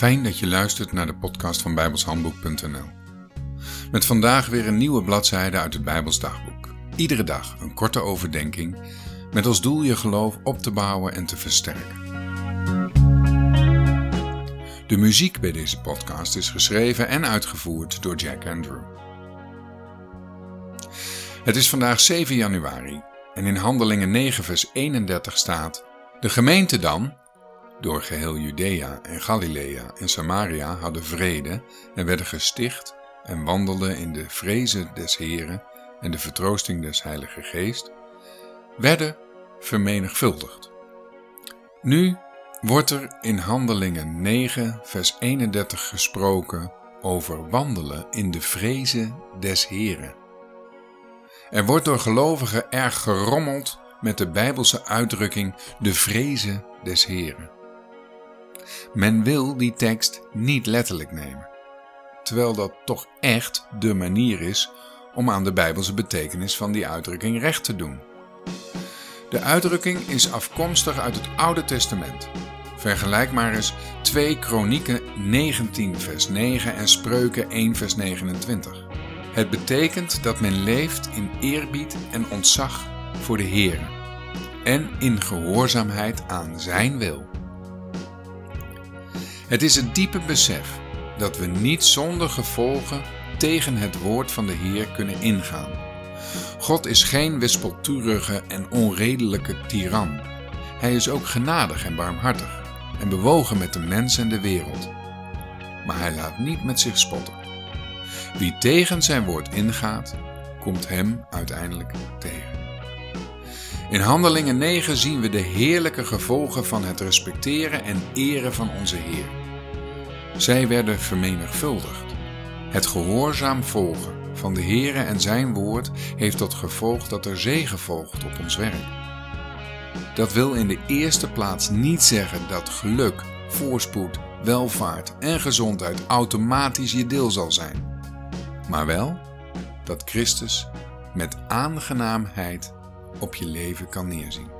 Fijn dat je luistert naar de podcast van bijbelshandboek.nl. Met vandaag weer een nieuwe bladzijde uit het Bijbels dagboek. Iedere dag een korte overdenking met als doel je geloof op te bouwen en te versterken. De muziek bij deze podcast is geschreven en uitgevoerd door Jack Andrew. Het is vandaag 7 januari en in Handelingen 9 vers 31 staat: De gemeente dan, door geheel Judea en Galilea en Samaria hadden vrede en werden gesticht en wandelden in de vrezen des Heren en de vertroosting des Heilige Geest, werden vermenigvuldigd. Nu wordt er in Handelingen 9, vers 31 gesproken over wandelen in de vrezen des Heren. Er wordt door gelovigen erg gerommeld met de Bijbelse uitdrukking de vrezen des Heren. Men wil die tekst niet letterlijk nemen, terwijl dat toch echt de manier is om aan de Bijbelse betekenis van die uitdrukking recht te doen. De uitdrukking is afkomstig uit het Oude Testament. Vergelijk maar eens 2 Kronieken 19 vers 9 en Spreuken 1 vers 29. Het betekent dat men leeft in eerbied en ontzag voor de Heer en in gehoorzaamheid aan Zijn wil. Het is het diepe besef dat we niet zonder gevolgen tegen het woord van de Heer kunnen ingaan. God is geen wispelturige en onredelijke tiran. Hij is ook genadig en barmhartig en bewogen met de mens en de wereld. Maar hij laat niet met zich spotten. Wie tegen zijn woord ingaat, komt hem uiteindelijk tegen. In Handelingen 9 zien we de heerlijke gevolgen van het respecteren en eren van onze Heer. Zij werden vermenigvuldigd. Het gehoorzaam volgen van de Heere en zijn woord heeft tot gevolg dat er zegen volgt op ons werk. Dat wil in de eerste plaats niet zeggen dat geluk, voorspoed, welvaart en gezondheid automatisch je deel zal zijn, maar wel dat Christus met aangenaamheid op je leven kan neerzien.